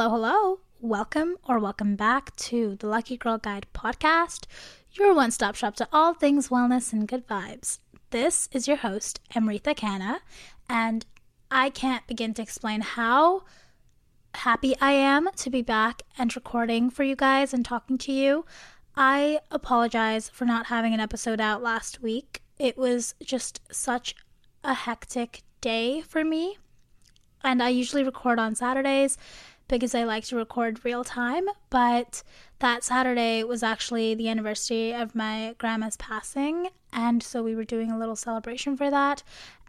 Hello, hello. Welcome or welcome back to the Lucky Girl Guide podcast, your one stop shop to all things wellness and good vibes. This is your host, Amritha Kanna, and I can't begin to explain how happy I am to be back and recording for you guys and talking to you. I apologize for not having an episode out last week. It was just such a hectic day for me. And I usually record on Saturdays because I like to record real time. But that Saturday was actually the anniversary of my grandma's passing. And so we were doing a little celebration for that.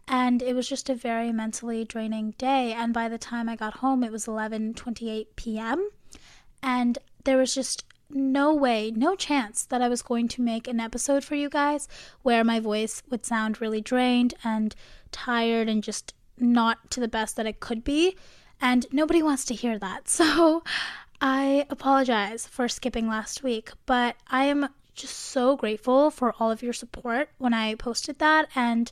And it was just a very mentally draining day. And by the time I got home, it was 11:28 p.m. And there was just no way, no chance that I was going to make an episode for you guys where my voice would sound really drained and tired and just not to the best that it could be. And nobody wants to hear that. So I apologize for skipping last week, but I am just so grateful for all of your support when I posted that. And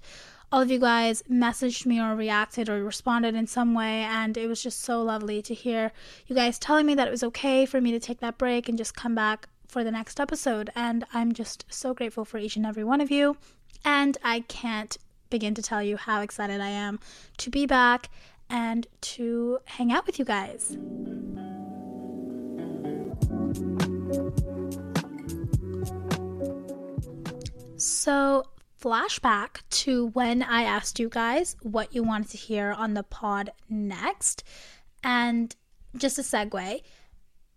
all of you guys messaged me or reacted or responded in some way. And it was just so lovely to hear you guys telling me that it was okay for me to take that break and just come back for the next episode. And I'm just so grateful for each and every one of you. And I can't begin to tell you how excited I am to be back and to hang out with you guys. So, flashback to when I asked you guys what you wanted to hear on the pod next. And just a segue,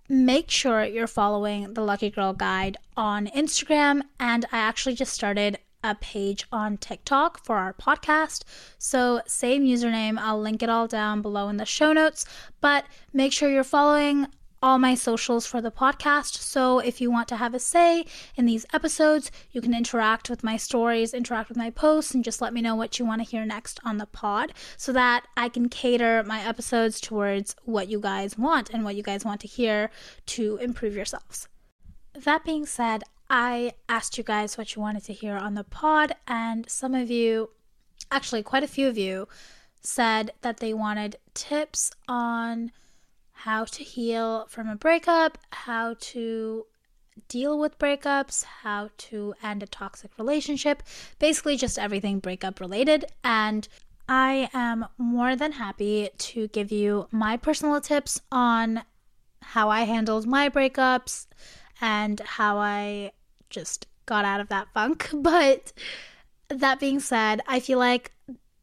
make sure you're following the Lucky Girl Guide on Instagram. And I actually just started a page on TikTok for our podcast. So, same username. I'll link it all down below in the show notes. But make sure you're following all my socials for the podcast. So if you want to have a say in these episodes, you can interact with my stories, interact with my posts, and just let me know what you want to hear next on the pod so that I can cater my episodes towards what you guys want and what you guys want to hear to improve yourselves. That being said, I asked you guys what you wanted to hear on the pod, and some of you, actually, quite a few of you, said that they wanted tips on how to heal from a breakup, how to deal with breakups, how to end a toxic relationship, basically just everything breakup related. And I am more than happy to give you my personal tips on how I handled my breakups and how I just got out of that funk. But that being said, I feel like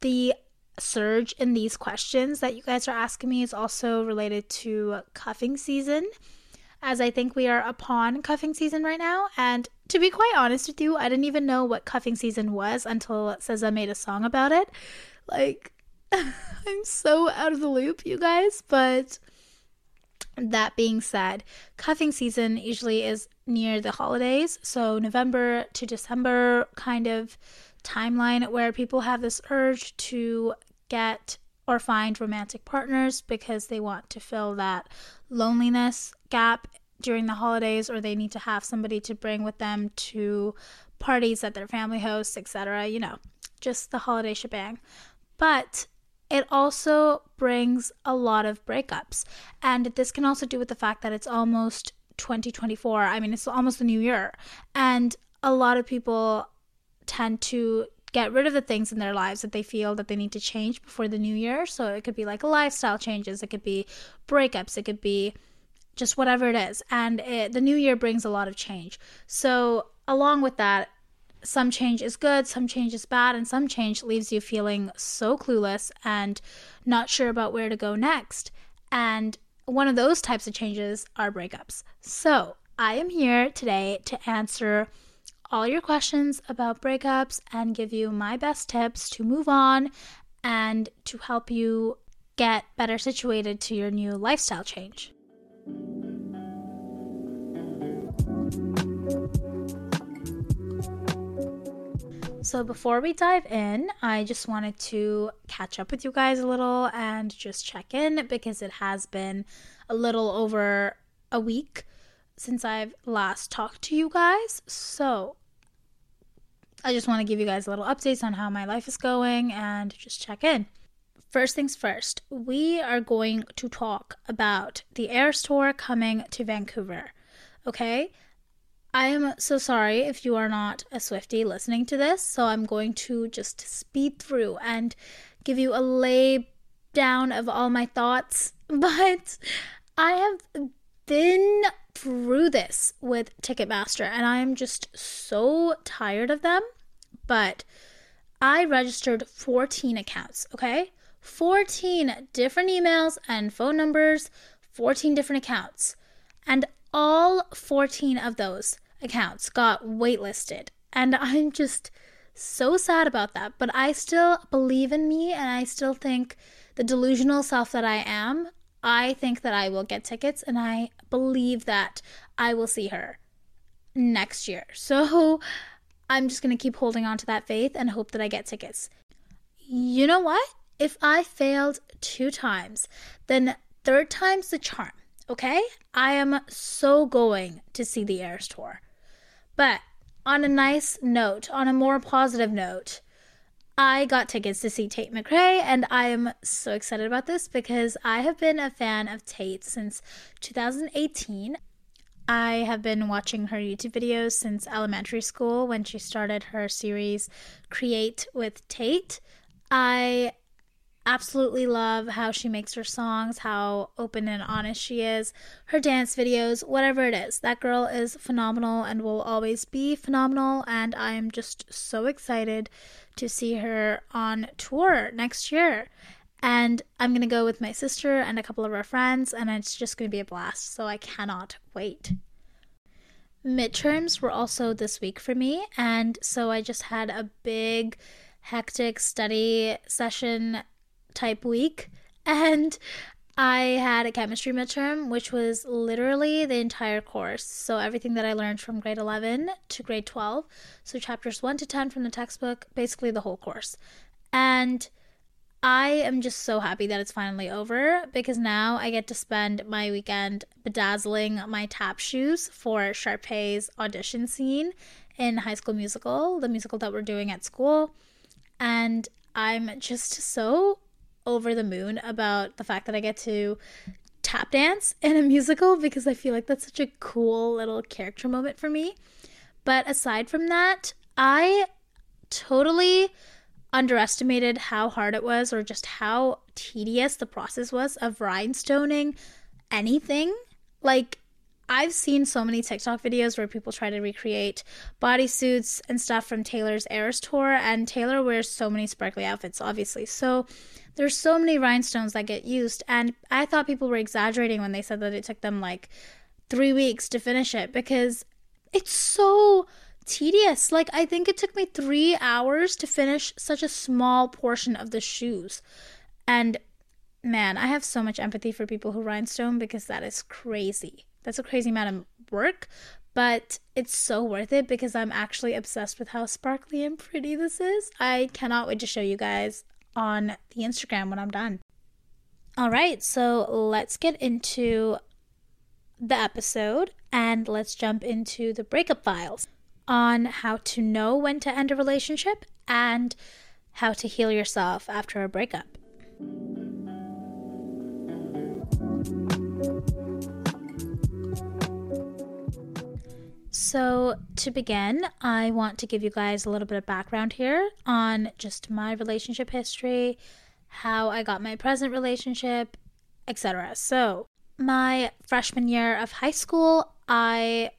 the surge in these questions that you guys are asking me is also related to cuffing season, as I think we are upon cuffing season right now. And to be quite honest with you, I didn't even know what cuffing season was until SZA made a song about it. Like, I'm so out of the loop, you guys. But that being said, cuffing season usually is near the holidays, so November to December kind of timeline where people have this urge to get or find romantic partners because they want to fill that loneliness gap during the holidays or they need to have somebody to bring with them to parties that their family hosts, etc. You know, just the holiday shebang. But it also brings a lot of breakups. And this can also do with the fact that it's almost 2024. I mean, it's almost the new year. And a lot of people tend to get rid of the things in their lives that they feel that they need to change before the new year. So it could be like lifestyle changes, it could be breakups, it could be just whatever it is. And it, the new year brings a lot of change. So along with that, some change is good, some change is bad, and some change leaves you feeling so clueless and not sure about where to go next. And one of those types of changes are breakups. So I am here today to answer all your questions about breakups and give you my best tips to move on and to help you get better situated to your new lifestyle change. So, before we dive in, I just wanted to catch up with you guys a little and just check in because it has been a little over a week since I've last talked to you guys. So, I just want to give you guys a little updates on how my life is going and just check in. first things first, we are going to talk about the Eras Tour coming to Vancouver. Okay? I am so sorry if you are not a Swifty listening to this, so I'm going to just speed through and give you a lay down of all my thoughts. But I have been through this with Ticketmaster and I am just so tired of them. But I registered 14 accounts, okay? 14 different emails and phone numbers, 14 different accounts. And all 14 of those accounts got waitlisted. And I'm just so sad about that. But I still believe in me and I still think the delusional self that I am, I think that I will get tickets and I believe that I will see her next year. So I'm just going to keep holding on to that faith and hope that I get tickets. You know what? If I failed two times, then third time's the charm, okay? I am so going to see the Eras Tour. But on a nice note, on a more positive note, I got tickets to see Tate McRae, and I am so excited about this because I have been a fan of Tate since 2018. I have been watching her YouTube videos since elementary school when she started her series Create with Tate. I absolutely love how she makes her songs, how open and honest she is, her dance videos, whatever it is. That girl is phenomenal and will always be phenomenal. And I am just so excited to see her on tour next year. And I'm going to go with my sister and a couple of our friends, and it's just going to be a blast. So I cannot wait. Midterms were also this week for me, and so I just had a big, hectic study session type week. And I had a chemistry midterm, which was literally the entire course. So, everything that I learned from grade 11 to grade 12. So, chapters 1 to 10 from the textbook, basically the whole course. And I am just so happy that it's finally over because now I get to spend my weekend bedazzling my tap shoes for Sharpay's audition scene in High School Musical, the musical that we're doing at school. And I'm just so over the moon about the fact that I get to tap dance in a musical because I feel like that's such a cool little character moment for me. But aside from that, I totally underestimated how hard it was or just how tedious the process was of rhinestoning anything. Like, I've seen so many TikTok videos where people try to recreate bodysuits and stuff from Taylor's Eras tour, and Taylor wears so many sparkly outfits, obviously. So there's so many rhinestones that get used, and I thought people were exaggerating when they said that it took them like three weeks to finish it because it's so tedious. Like, I think it took me three hours to finish such a small portion of the shoes. And man, I have so much empathy for people who rhinestone because that is crazy. That's a crazy amount of work, but it's so worth it because I'm actually obsessed with how sparkly and pretty this is. I cannot wait to show you guys on the Instagram when I'm done. All right, so let's get into the episode and let's jump into the breakup files on how to know when to end a relationship and how to heal yourself after a breakup. So, to begin, I want to give you guys a little bit of background here on just my relationship history, how I got my present relationship, etc. So, my freshman year of high school, I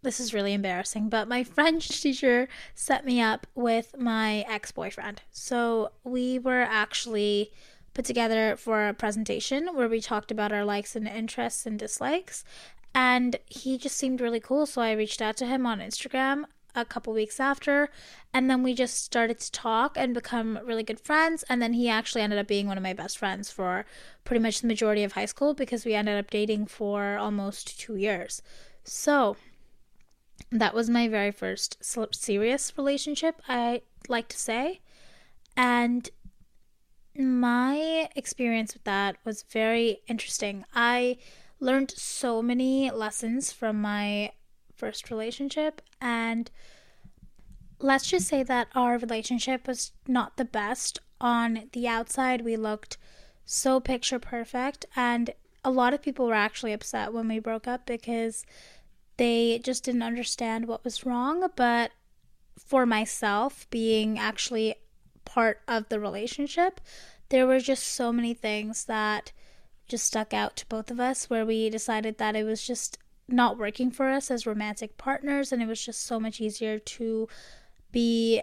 this is really embarrassing, but my French teacher set me up with my ex boyfriend. So we were actually put together for a presentation where we talked about our likes and interests and dislikes. And he just seemed really cool. So I reached out to him on Instagram a couple weeks after. And then we just started to talk and become really good friends. And then he actually ended up being one of my best friends for pretty much the majority of high school because we ended up dating for almost two years. So that was my very first serious relationship, I like to say. And my experience with that was very interesting. I learned so many lessons from my first relationship, and let's just say that our relationship was not the best on the outside, we looked so picture perfect. And a lot of people were actually upset when we broke up because they just didn't understand what was wrong. But for myself, being actually part of the relationship, there were just so many things that just stuck out to both of us where we decided that it was just not working for us as romantic partners and it was just so much easier to be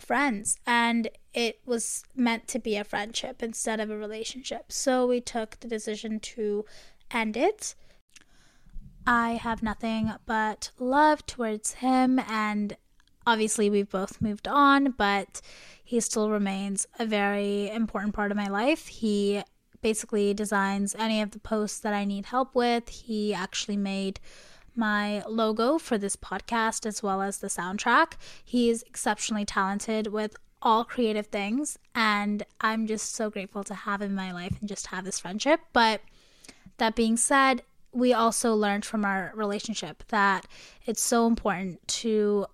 friends and it was meant to be a friendship instead of a relationship. So we took the decision to end it. I have nothing but love towards him and obviously we've both moved on, but he still remains a very important part of my life. He basically designs any of the posts that I need help with. He actually made my logo for this podcast as well as the soundtrack. He's exceptionally talented with all creative things, and I'm just so grateful to have him in my life and just have this friendship. But that being said, we also learned from our relationship that it's so important to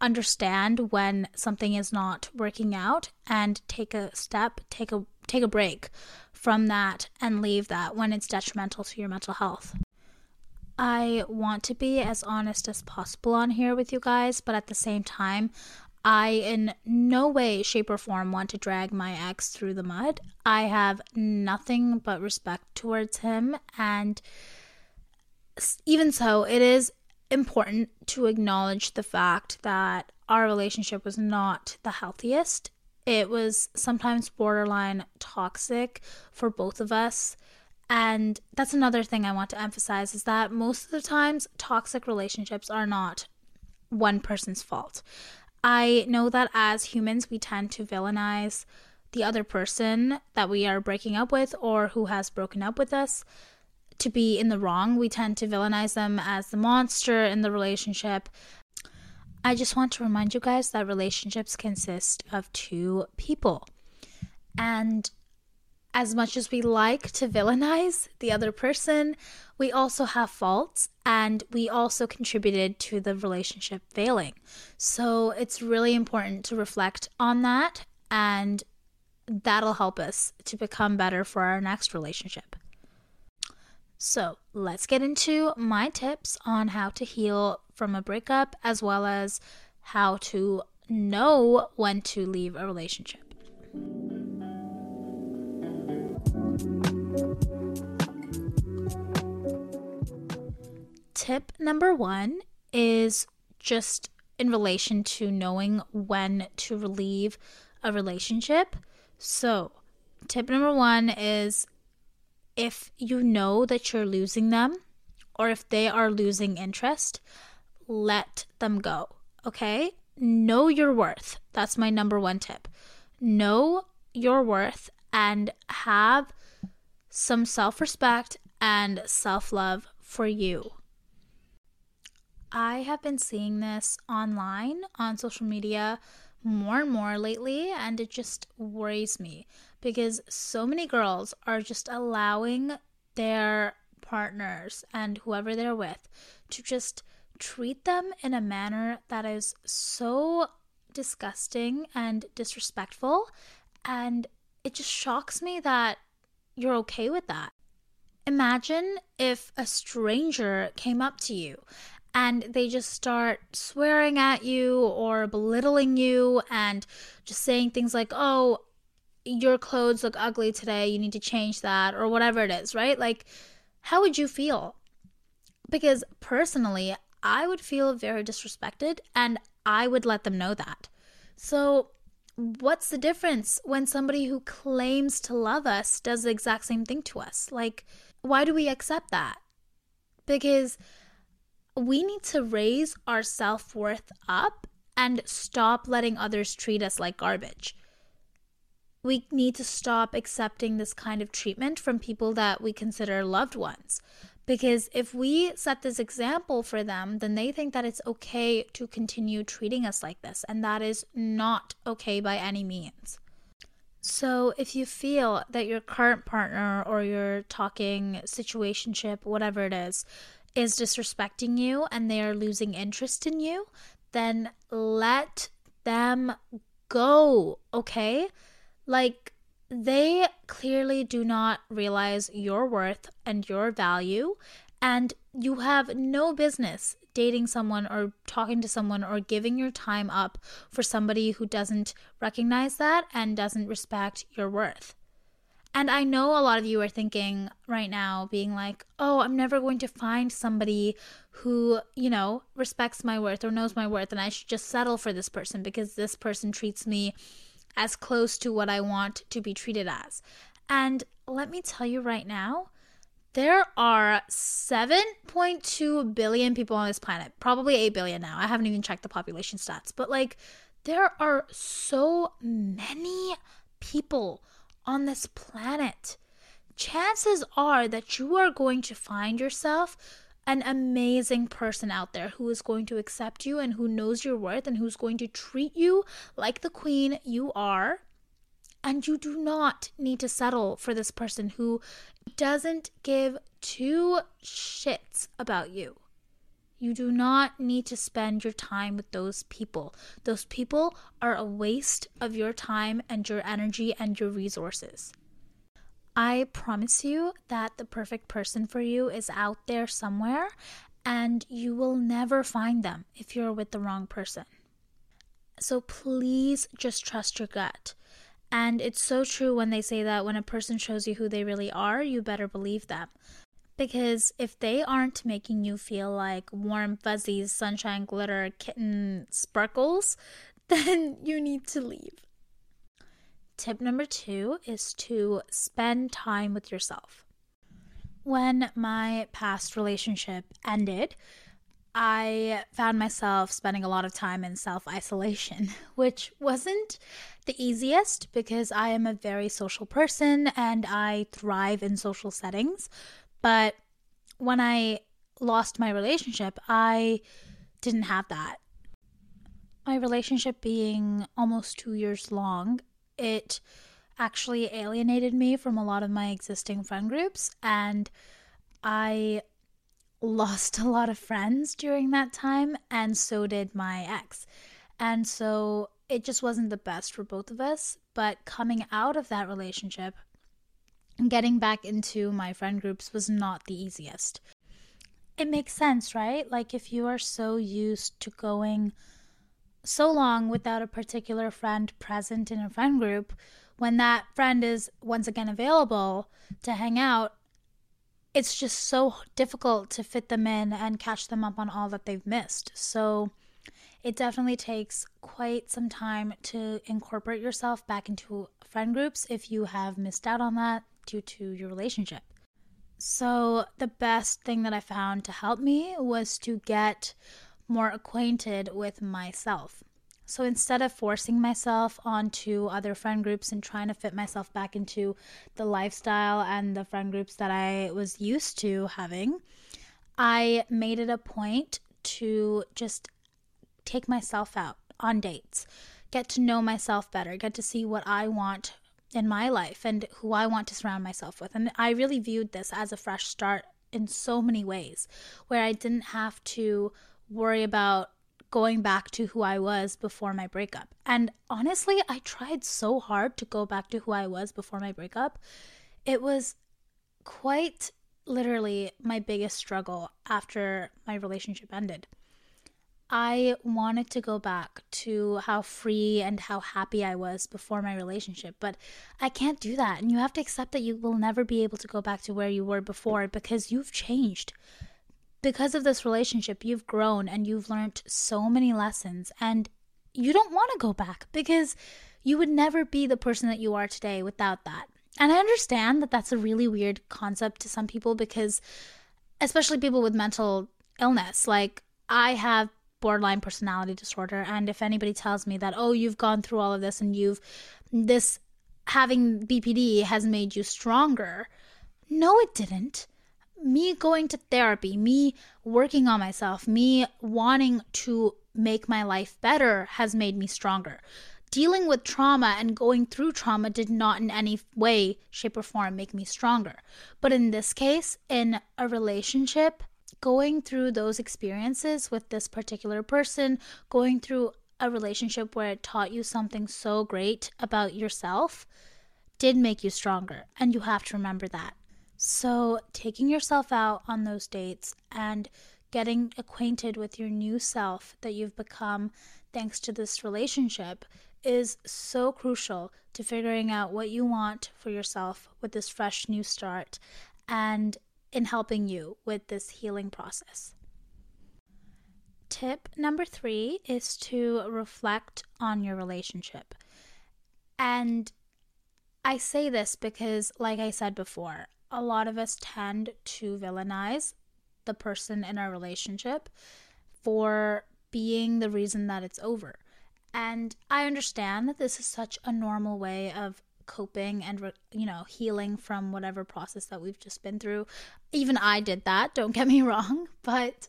understand when something is not working out and take a step, take a take a break from that and leave that when it's detrimental to your mental health. I want to be as honest as possible on here with you guys, but at the same time, I in no way, shape, or form want to drag my ex through the mud. I have nothing but respect towards him, and even so, it is important to acknowledge the fact that our relationship was not the healthiest it was sometimes borderline toxic for both of us. And that's another thing I want to emphasize is that most of the times toxic relationships are not one person's fault. I know that as humans, we tend to villainize the other person that we are breaking up with or who has broken up with us to be in the wrong. We tend to villainize them as the monster in the relationship. I just want to remind you guys that relationships consist of two people. And as much as we like to villainize the other person, we also have faults and we also contributed to the relationship failing. So it's really important to reflect on that and that'll help us to become better for our next relationship. So let's get into my tips on how to heal from a breakup as well as how to know when to leave a relationship. Tip number one is just in relation to knowing when to leave a relationship. So, tip number one is if you know that you're losing them or if they are losing interest, let them go. Okay? Know your worth. That's my number one tip. Know your worth and have some self respect and self love for you. I have been seeing this online on social media more and more lately, and it just worries me because so many girls are just allowing their partners and whoever they're with to just treat them in a manner that is so disgusting and disrespectful. And it just shocks me that you're okay with that. Imagine if a stranger came up to you and they just start swearing at you or belittling you and just saying things like, oh, your clothes look ugly today, you need to change that, or whatever it is, right? Like, how would you feel? Because personally, I would feel very disrespected and I would let them know that. So, what's the difference when somebody who claims to love us does the exact same thing to us? Like, why do we accept that? Because we need to raise our self worth up and stop letting others treat us like garbage. We need to stop accepting this kind of treatment from people that we consider loved ones. Because if we set this example for them, then they think that it's okay to continue treating us like this, and that is not okay by any means. So, if you feel that your current partner or your talking situationship, whatever it is, is disrespecting you and they are losing interest in you, then let them go, okay? Like, they clearly do not realize your worth and your value, and you have no business dating someone or talking to someone or giving your time up for somebody who doesn't recognize that and doesn't respect your worth. And I know a lot of you are thinking right now, being like, oh, I'm never going to find somebody who, you know, respects my worth or knows my worth, and I should just settle for this person because this person treats me as close to what I want to be treated as. And let me tell you right now, there are 7.2 billion people on this planet, probably 8 billion now. I haven't even checked the population stats, but like, there are so many people on this planet. Chances are that you are going to find yourself an amazing person out there who is going to accept you and who knows your worth and who's going to treat you like the queen you are. And you do not need to settle for this person who doesn't give two shits about you. You do not need to spend your time with those people. Those people are a waste of your time and your energy and your resources. I promise you that the perfect person for you is out there somewhere, and you will never find them if you're with the wrong person. So please just trust your gut. And it's so true when they say that when a person shows you who they really are, you better believe them. Because if they aren't making you feel like warm, fuzzy, sunshine, glitter, kitten sparkles, then you need to leave. Tip number two is to spend time with yourself. When my past relationship ended, I found myself spending a lot of time in self isolation, which wasn't the easiest because I am a very social person and I thrive in social settings. But when I lost my relationship, I didn't have that. My relationship being almost two years long, it actually alienated me from a lot of my existing friend groups, and I lost a lot of friends during that time, and so did my ex. And so it just wasn't the best for both of us. But coming out of that relationship, and getting back into my friend groups was not the easiest. It makes sense, right? Like if you are so used to going so long without a particular friend present in a friend group, when that friend is once again available to hang out, it's just so difficult to fit them in and catch them up on all that they've missed. So it definitely takes quite some time to incorporate yourself back into friend groups if you have missed out on that due to your relationship. So, the best thing that I found to help me was to get more acquainted with myself. So instead of forcing myself onto other friend groups and trying to fit myself back into the lifestyle and the friend groups that I was used to having, I made it a point to just take myself out on dates, get to know myself better, get to see what I want in my life and who I want to surround myself with. And I really viewed this as a fresh start in so many ways, where I didn't have to worry about going back to who I was before my breakup. And honestly, I tried so hard to go back to who I was before my breakup. It was quite literally my biggest struggle after my relationship ended. I wanted to go back to how free and how happy I was before my relationship, but I can't do that. And you have to accept that you will never be able to go back to where you were before because you've changed. Because of this relationship, you've grown and you've learned so many lessons, and you don't want to go back because you would never be the person that you are today without that. And I understand that that's a really weird concept to some people because, especially people with mental illness, like I have borderline personality disorder. And if anybody tells me that, oh, you've gone through all of this and you've this having BPD has made you stronger, no, it didn't. Me going to therapy, me working on myself, me wanting to make my life better has made me stronger. Dealing with trauma and going through trauma did not in any way, shape, or form make me stronger. But in this case, in a relationship, going through those experiences with this particular person, going through a relationship where it taught you something so great about yourself did make you stronger. And you have to remember that. So, taking yourself out on those dates and getting acquainted with your new self that you've become thanks to this relationship is so crucial to figuring out what you want for yourself with this fresh new start and in helping you with this healing process. Tip number three is to reflect on your relationship. And I say this because, like I said before, a lot of us tend to villainize the person in our relationship for being the reason that it's over. And I understand that this is such a normal way of coping and you know healing from whatever process that we've just been through. Even I did that, don't get me wrong, but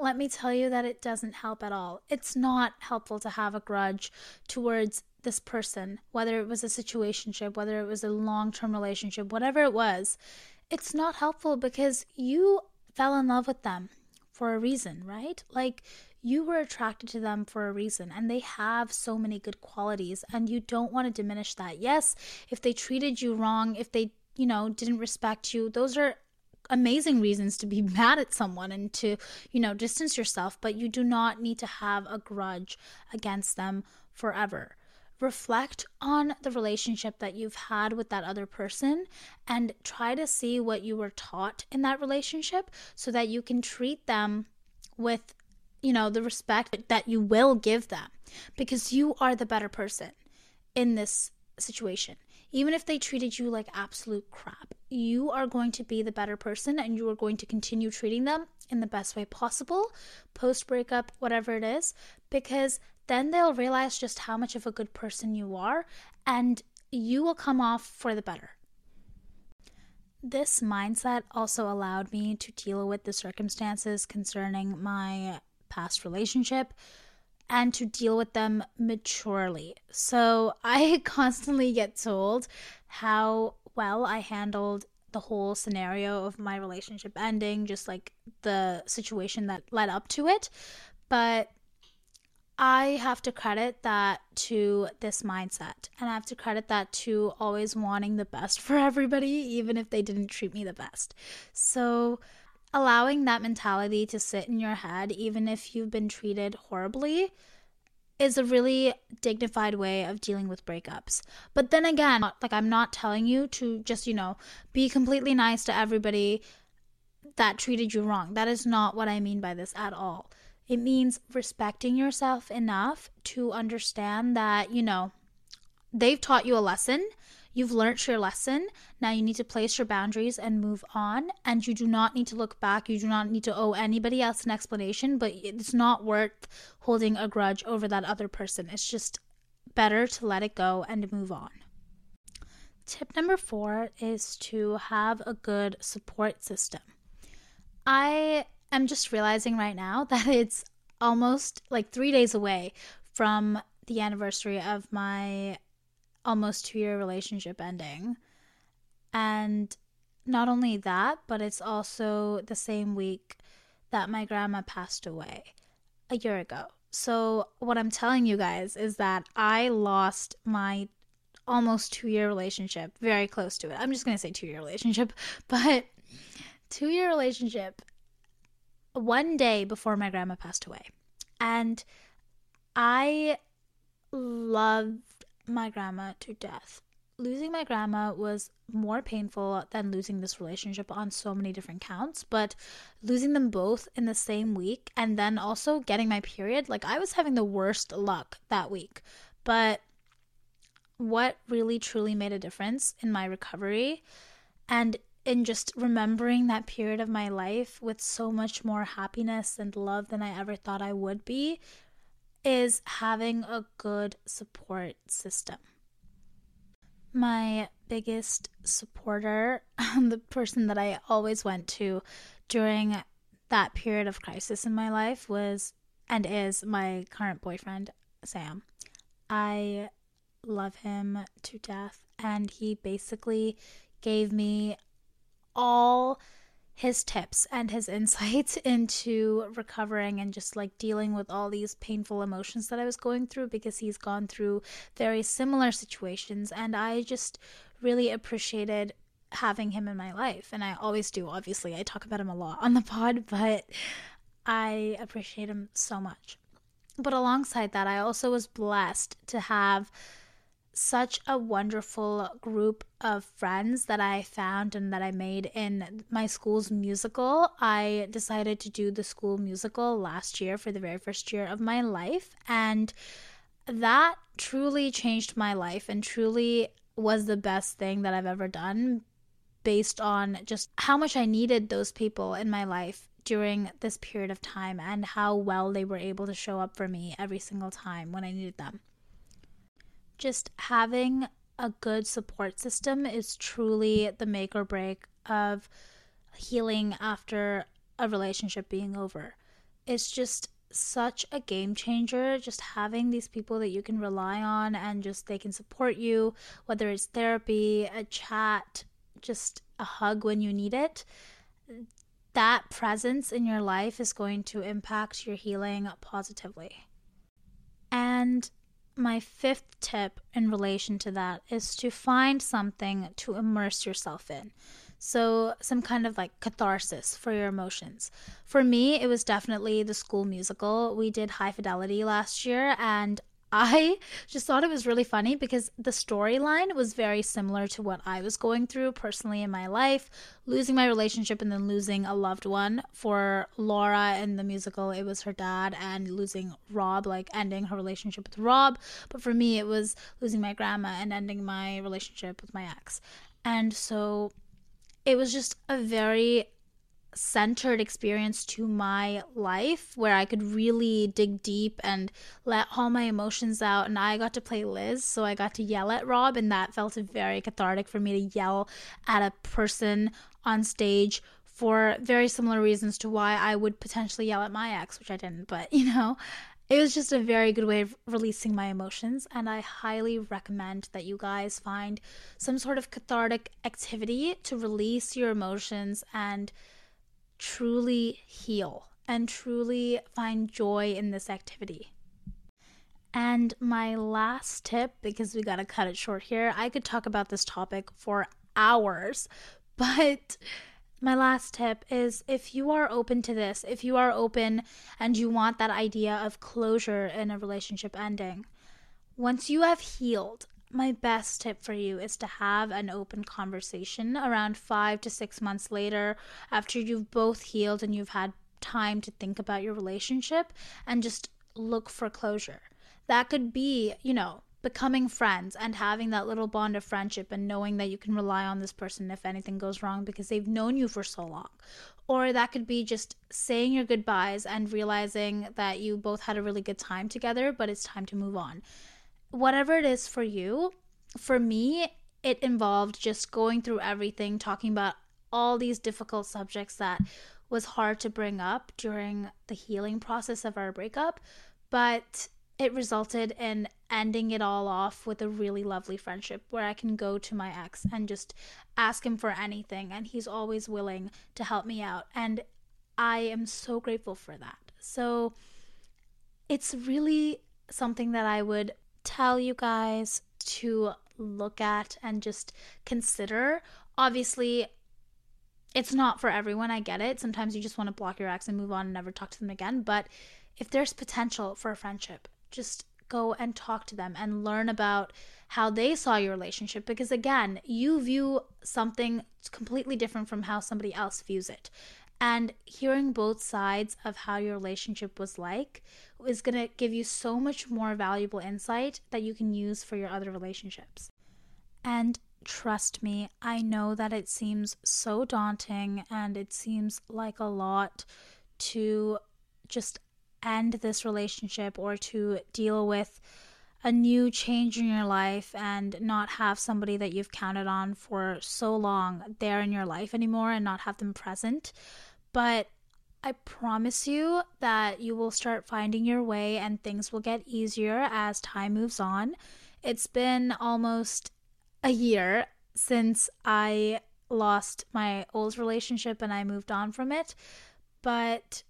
let me tell you that it doesn't help at all. It's not helpful to have a grudge towards this person, whether it was a situationship, whether it was a long-term relationship, whatever it was. It's not helpful because you fell in love with them for a reason, right? Like you were attracted to them for a reason and they have so many good qualities and you don't want to diminish that. Yes, if they treated you wrong, if they, you know, didn't respect you, those are amazing reasons to be mad at someone and to, you know, distance yourself, but you do not need to have a grudge against them forever. Reflect on the relationship that you've had with that other person and try to see what you were taught in that relationship so that you can treat them with you know, the respect that you will give them because you are the better person in this situation. Even if they treated you like absolute crap, you are going to be the better person and you are going to continue treating them in the best way possible, post breakup, whatever it is, because then they'll realize just how much of a good person you are and you will come off for the better. This mindset also allowed me to deal with the circumstances concerning my past relationship and to deal with them maturely. So I constantly get told how well I handled the whole scenario of my relationship ending, just like the situation that led up to it. But I have to credit that to this mindset. And I have to credit that to always wanting the best for everybody, even if they didn't treat me the best. So allowing that mentality to sit in your head, even if you've been treated horribly, is a really dignified way of dealing with breakups. But then again, like I'm not telling you to just, you know, be completely nice to everybody that treated you wrong. That is not what I mean by this at all. It means respecting yourself enough to understand that, you know, they've taught you a lesson You've learned your lesson. Now you need to place your boundaries and move on. And you do not need to look back. You do not need to owe anybody else an explanation, but it's not worth holding a grudge over that other person. It's just better to let it go and move on. Tip number four is to have a good support system. I am just realizing right now that it's almost like three days away from the anniversary of my almost two year relationship ending. And not only that, but it's also the same week that my grandma passed away a year ago. So, what I'm telling you guys is that I lost my almost two year relationship, very close to it. I'm just going to say two year relationship, but two year relationship one day before my grandma passed away. And I loved my grandma to death. Losing my grandma was more painful than losing this relationship on so many different counts, but losing them both in the same week and then also getting my period, like I was having the worst luck that week. But what really truly made a difference in my recovery and in just remembering that period of my life with so much more happiness and love than I ever thought I would be is having a good support system. My biggest supporter, the person that I always went to during that period of crisis in my life, was and is my current boyfriend, Sam. I love him to death, and he basically gave me all his tips and his insights into recovering and just like dealing with all these painful emotions that I was going through because he's gone through very similar situations. And I just really appreciated having him in my life. And I always do obviously. I talk about him a lot on the pod but I appreciate him so much. But alongside that I also was blessed to have such a wonderful group of friends that I found and that I made in my school's musical. I decided to do the school musical last year for the very first year of my life. And that truly changed my life and truly was the best thing that I've ever done based on just how much I needed those people in my life during this period of time and how well they were able to show up for me every single time when I needed them just having a good support system is truly the make or break of healing after a relationship being over. It's just such a game changer just having these people that you can rely on and just they can support you whether it's therapy, a chat, just a hug when you need it. That presence in your life is going to impact your healing positively. And my fifth tip in relation to that is to find something to immerse yourself in. So, some kind of like catharsis for your emotions. For me, it was definitely the school musical. We did High Fidelity last year, and I just thought it was really funny because the storyline was very similar to what I was going through personally in my life losing my relationship and then losing a loved one. For Laura in the musical, it was her dad, and losing Rob, like ending her relationship with Rob. But for me, it was losing my grandma and ending my relationship with my ex. And so it was just a very centered experience to my life where I could really dig deep and let all my emotions out. And I got to play Liz, so I got to yell at Rob, and that felt very cathartic for me to yell at a person on stage for very similar reasons to why I would potentially yell at my ex, which I didn't, but you know. It was just a very good way of releasing my emotions, and I highly recommend that you guys find some sort of cathartic activity to release your emotions and truly heal and truly find joy in this activity. And my last tip, because we got to cut it short here, I could talk about this topic for hours, but my last tip is if you are open to this, if you are open and you want that idea of closure in a relationship ending, once you have healed my best tip for you is to have an open conversation around five to six months later after you've both healed and you've had time to think about your relationship and just look for closure. That could be, you know, becoming friends and having that little bond of friendship and knowing that you can rely on this person if anything goes wrong because they've known you for so long. Or that could be just saying your goodbyes and realizing that you both had a really good time together, but it's time to move on whatever it is for you, for me, it involved just going through everything, talking about all these difficult subjects that was hard to bring up during the healing process of our breakup, but it resulted in ending it all off with a really lovely friendship where I can go to my ex and just ask him for anything and he's always willing to help me out and I am so grateful for that. So it's really something that I would tell you guys to look at and just consider. Obviously, it's not for everyone. I get it. Sometimes you just want to block your ex and move on and never talk to them again. But if there's potential for a friendship, just go and talk to them and learn about how they saw your relationship because again you view something completely different from how somebody else views it and hearing both sides of how your relationship was like is going to give you so much more valuable insight that you can use for your other relationships. And trust me, I know that it seems so daunting and it seems like a lot to just end this relationship or to deal with a new change in your life and not have somebody that you've counted on for so long there in your life anymore and not have them present. But I promise you that you will start finding your way and things will get easier as time moves on. It's been almost a year since I lost my old relationship and I moved on from it. But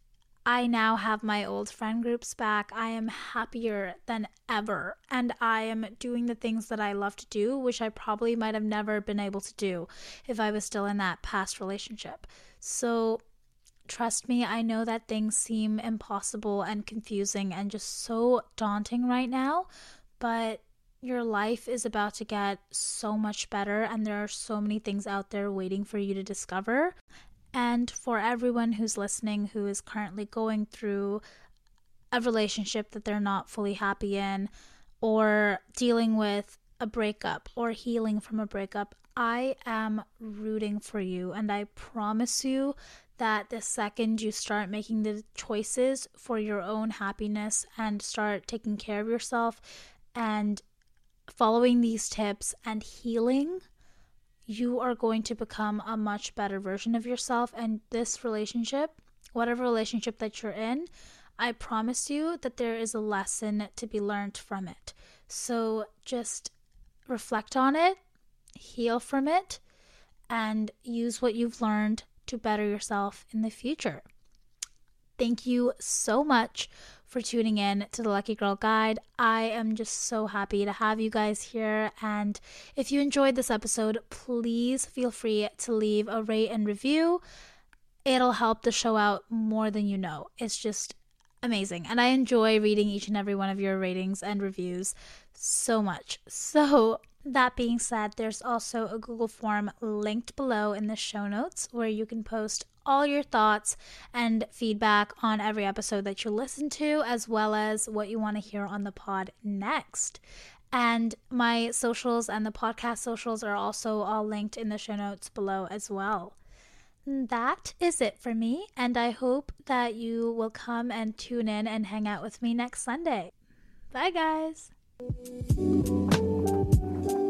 I now have my old friend groups back. I am happier than ever. And I am doing the things that I love to do, which I probably might have never been able to do if I was still in that past relationship. So, trust me, I know that things seem impossible and confusing and just so daunting right now. But your life is about to get so much better, and there are so many things out there waiting for you to discover. And for everyone who's listening who is currently going through a relationship that they're not fully happy in, or dealing with a breakup or healing from a breakup, I am rooting for you. And I promise you that the second you start making the choices for your own happiness and start taking care of yourself and following these tips and healing, you are going to become a much better version of yourself. And this relationship, whatever relationship that you're in, I promise you that there is a lesson to be learned from it. So just reflect on it, heal from it, and use what you've learned to better yourself in the future. Thank you so much for tuning in to the Lucky Girl Guide. I am just so happy to have you guys here. And if you enjoyed this episode, please feel free to leave a rate and review. It'll help the show out more than you know. It's just amazing. And I enjoy reading each and every one of your ratings and reviews so much. So, that being said, there's also a Google form linked below in the show notes where you can post all your thoughts and feedback on every episode that you listen to, as well as what you want to hear on the pod next. And my socials and the podcast socials are also all linked in the show notes below as well. That is it for me, and I hope that you will come and tune in and hang out with me next Sunday. Bye, guys. Thank you.